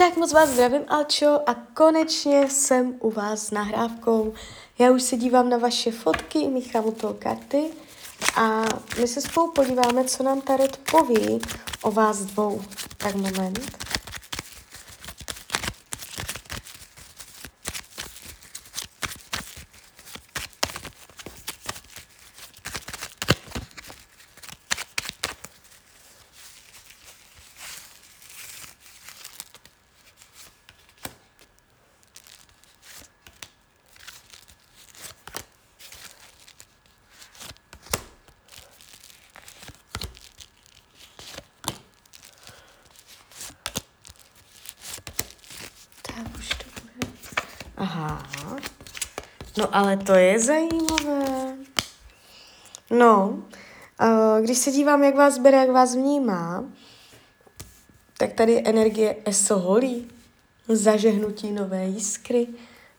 Tak moc vás zdravím, Alčo, a konečně jsem u vás s nahrávkou. Já už se dívám na vaše fotky, míchám u toho karty a my se spolu podíváme, co nám Tarot poví o vás dvou. Tak moment. No ale to je zajímavé. No, když se dívám, jak vás bere, jak vás vnímá, tak tady je energie esoholí, zažehnutí nové jiskry,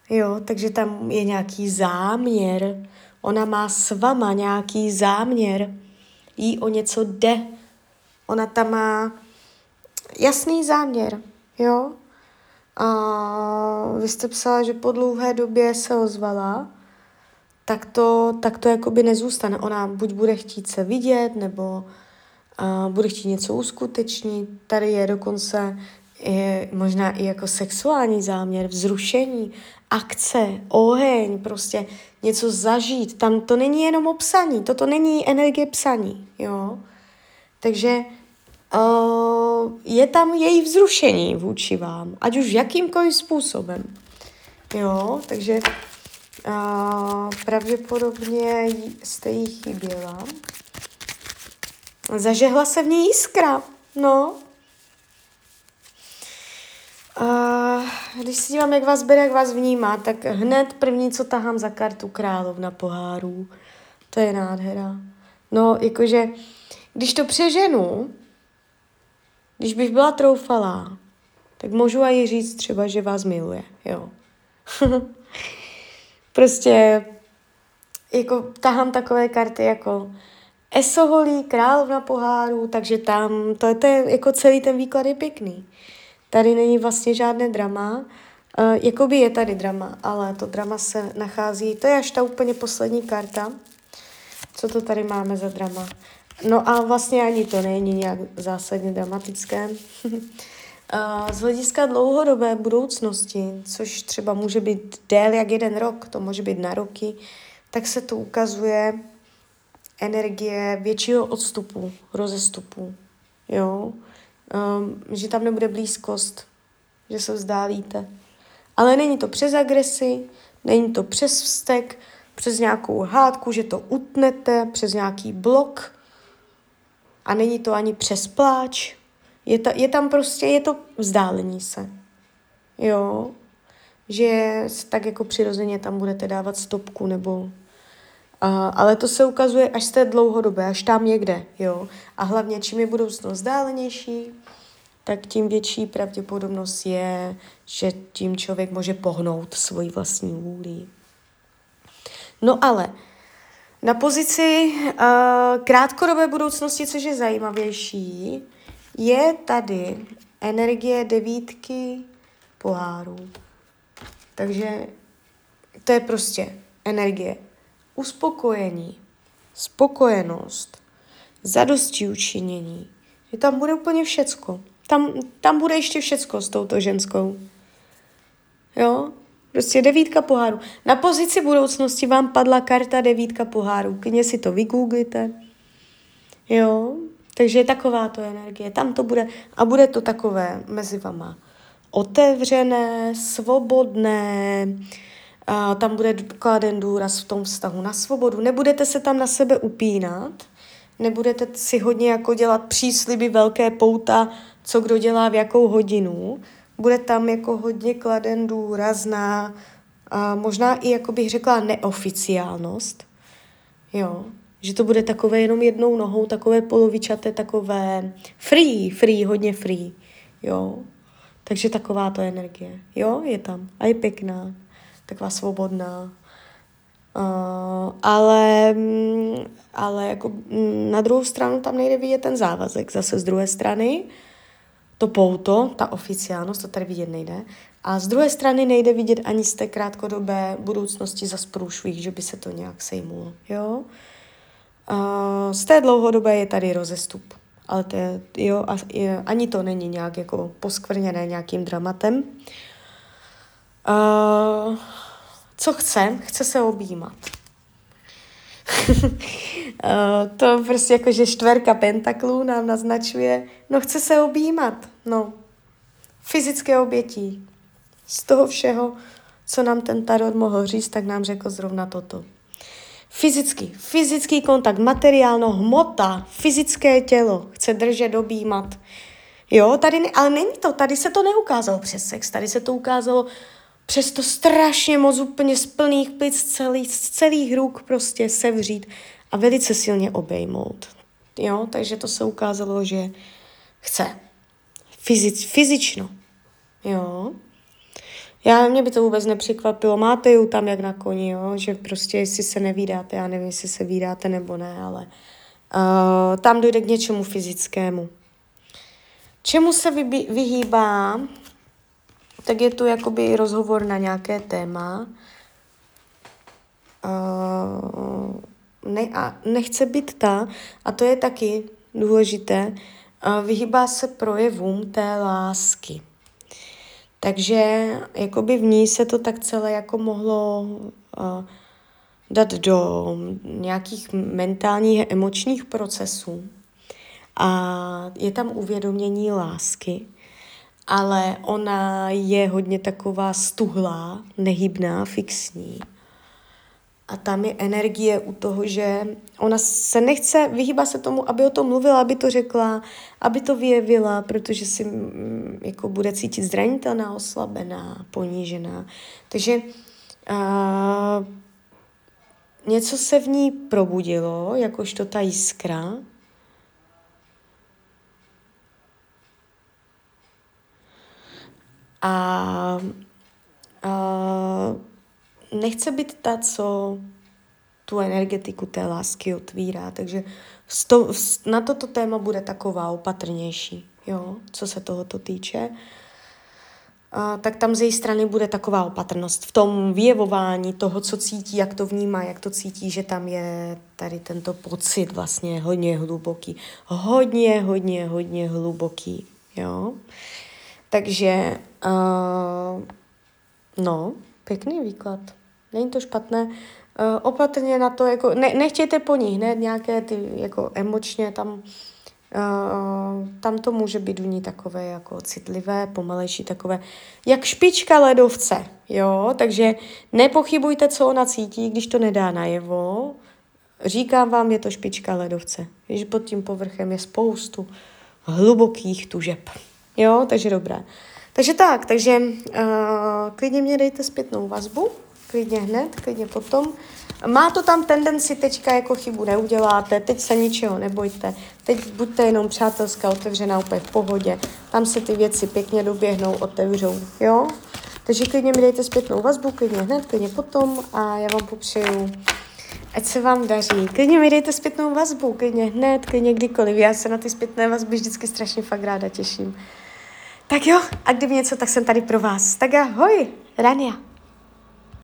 jo, takže tam je nějaký záměr, ona má s vama nějaký záměr, jí o něco jde, ona tam má jasný záměr, jo, a vy jste psala, že po dlouhé době se ozvala, tak to, tak to jakoby nezůstane. Ona buď bude chtít se vidět, nebo uh, bude chtít něco uskutečnit. Tady je dokonce je možná i jako sexuální záměr, vzrušení, akce, oheň, prostě něco zažít. Tam to není jenom o psaní, toto není energie psaní, jo. Takže uh, je tam její vzrušení vůči vám, ať už jakýmkoliv způsobem. Jo, takže uh, pravděpodobně jste jí chyběla. Zažehla se v ní jiskra, no. Uh, když si dívám, jak vás bere, jak vás vnímá, tak hned první, co tahám za kartu královna pohárů. To je nádhera. No, jakože, když to přeženu, když bych byla troufalá, tak můžu i říct třeba, že vás miluje, jo. prostě jako tahám takové karty jako Esoholí, královna poháru, takže tam, to je, je, jako celý ten výklad je pěkný. Tady není vlastně žádné drama, uh, jakoby je tady drama, ale to drama se nachází, to je až ta úplně poslední karta. Co to tady máme za drama? No a vlastně ani to není nějak zásadně dramatické. Z hlediska dlouhodobé budoucnosti, což třeba může být dél jak jeden rok, to může být na roky, tak se tu ukazuje energie většího odstupu, rozestupu. Jo? Um, že tam nebude blízkost, že se vzdálíte. Ale není to přes agresi, není to přes vztek, přes nějakou hádku, že to utnete, přes nějaký blok, a není to ani přes pláč. Je, ta, je tam prostě, je to vzdálení se. Jo. Že tak jako přirozeně tam budete dávat stopku nebo... A, ale to se ukazuje až z té dlouhodobé, až tam někde, jo. A hlavně, čím je budoucnost vzdálenější, tak tím větší pravděpodobnost je, že tím člověk může pohnout svoji vlastní vůli. No ale na pozici uh, krátkodobé budoucnosti, což je zajímavější, je tady energie devítky pohárů. Takže to je prostě energie uspokojení, spokojenost, zadosti učinění. Že tam bude úplně všecko. Tam, tam bude ještě všecko s touto ženskou. Jo? Prostě devítka poháru. Na pozici budoucnosti vám padla karta devítka poháru. Klidně si to vygooglite. Jo, takže je taková to energie. Tam to bude, a bude to takové mezi vama otevřené, svobodné, a tam bude kladen důraz v tom vztahu na svobodu. Nebudete se tam na sebe upínat, nebudete si hodně jako dělat přísliby, velké pouta, co kdo dělá v jakou hodinu, bude tam jako hodně kladen důraz na a možná i, jako bych řekla, neoficiálnost. Jo, že to bude takové jenom jednou nohou, takové polovičaté, takové free, free, hodně free. Jo, takže taková to energie. Jo, je tam. A je pěkná. Taková svobodná. Uh, ale, ale jako na druhou stranu tam nejde vidět ten závazek. Zase z druhé strany to pouto, ta oficiálnost, to tady vidět nejde. A z druhé strany nejde vidět ani z té krátkodobé budoucnosti za průšvih, že by se to nějak sejmulo. Jo? A z té dlouhodobé je tady rozestup. Ale to je, jo, a, je, ani to není nějak jako poskvrněné nějakým dramatem. A, co chce? Chce se objímat. to prostě jako, že čtverka pentaklů nám naznačuje, no chce se objímat, no. Fyzické obětí. Z toho všeho, co nám ten tarot mohl říct, tak nám řekl zrovna toto. Fyzický, fyzický kontakt, materiálno, hmota, fyzické tělo, chce držet, objímat. Jo, tady, ne, ale není to, tady se to neukázalo přes sex, tady se to ukázalo přes to strašně moc úplně z plných plic, z celých, z celých ruk prostě sevřít a velice silně obejmout. Jo, takže to se ukázalo, že chce. Fyzic, fyzično. Jo. Já, mě by to vůbec nepřekvapilo. Máte ju tam jak na koni, jo? že prostě jestli se nevídáte, já nevím, jestli se vídáte nebo ne, ale uh, tam dojde k něčemu fyzickému. Čemu se vyhýbá, tak je tu jakoby rozhovor na nějaké téma. Uh, ne, a nechce být ta, a to je taky důležité, uh, vyhýbá se projevům té lásky. Takže jakoby v ní se to tak celé jako mohlo uh, dát do nějakých mentálních a emočních procesů. A je tam uvědomění lásky, ale ona je hodně taková stuhlá, nehybná, fixní. A tam je energie u toho, že ona se nechce, vyhýbá se tomu, aby o tom mluvila, aby to řekla, aby to vyjevila, protože si mm, jako bude cítit zranitelná, oslabená, ponížená. Takže uh, něco se v ní probudilo, jakožto ta jiskra. A uh, nechce být ta, co tu energetiku té lásky otvírá, takže sto, na toto téma bude taková opatrnější, jo, co se tohoto týče. A, tak tam z její strany bude taková opatrnost v tom vyjevování toho, co cítí, jak to vnímá, jak to cítí, že tam je tady tento pocit vlastně hodně hluboký. Hodně, hodně, hodně hluboký, jo. Takže, uh, no, pěkný výklad. Není to špatné. Uh, opatrně na to, jako, ne, nechtějte po ní hned nějaké ty, jako emočně tam, uh, tam to může být u ní takové jako citlivé, pomalejší takové, jak špička ledovce, jo, takže nepochybujte, co ona cítí, když to nedá najevo, říkám vám, je to špička ledovce, když pod tím povrchem je spoustu hlubokých tužeb, jo, takže dobré. Takže tak, takže uh, klidně mě dejte zpětnou vazbu, klidně hned, klidně potom. Má to tam tendenci teďka jako chybu neuděláte, teď se ničeho nebojte, teď buďte jenom přátelská, otevřená, úplně v pohodě, tam se ty věci pěkně doběhnou, otevřou, jo? Takže klidně mi dejte zpětnou vazbu, klidně hned, klidně potom a já vám popřeju, ať se vám daří. Klidně mi dejte zpětnou vazbu, klidně hned, klidně kdykoliv. Já se na ty zpětné vazby vždycky strašně fakt ráda těším. Tak jo, a kdyby něco, tak jsem tady pro vás. Tak ahoj, Rania.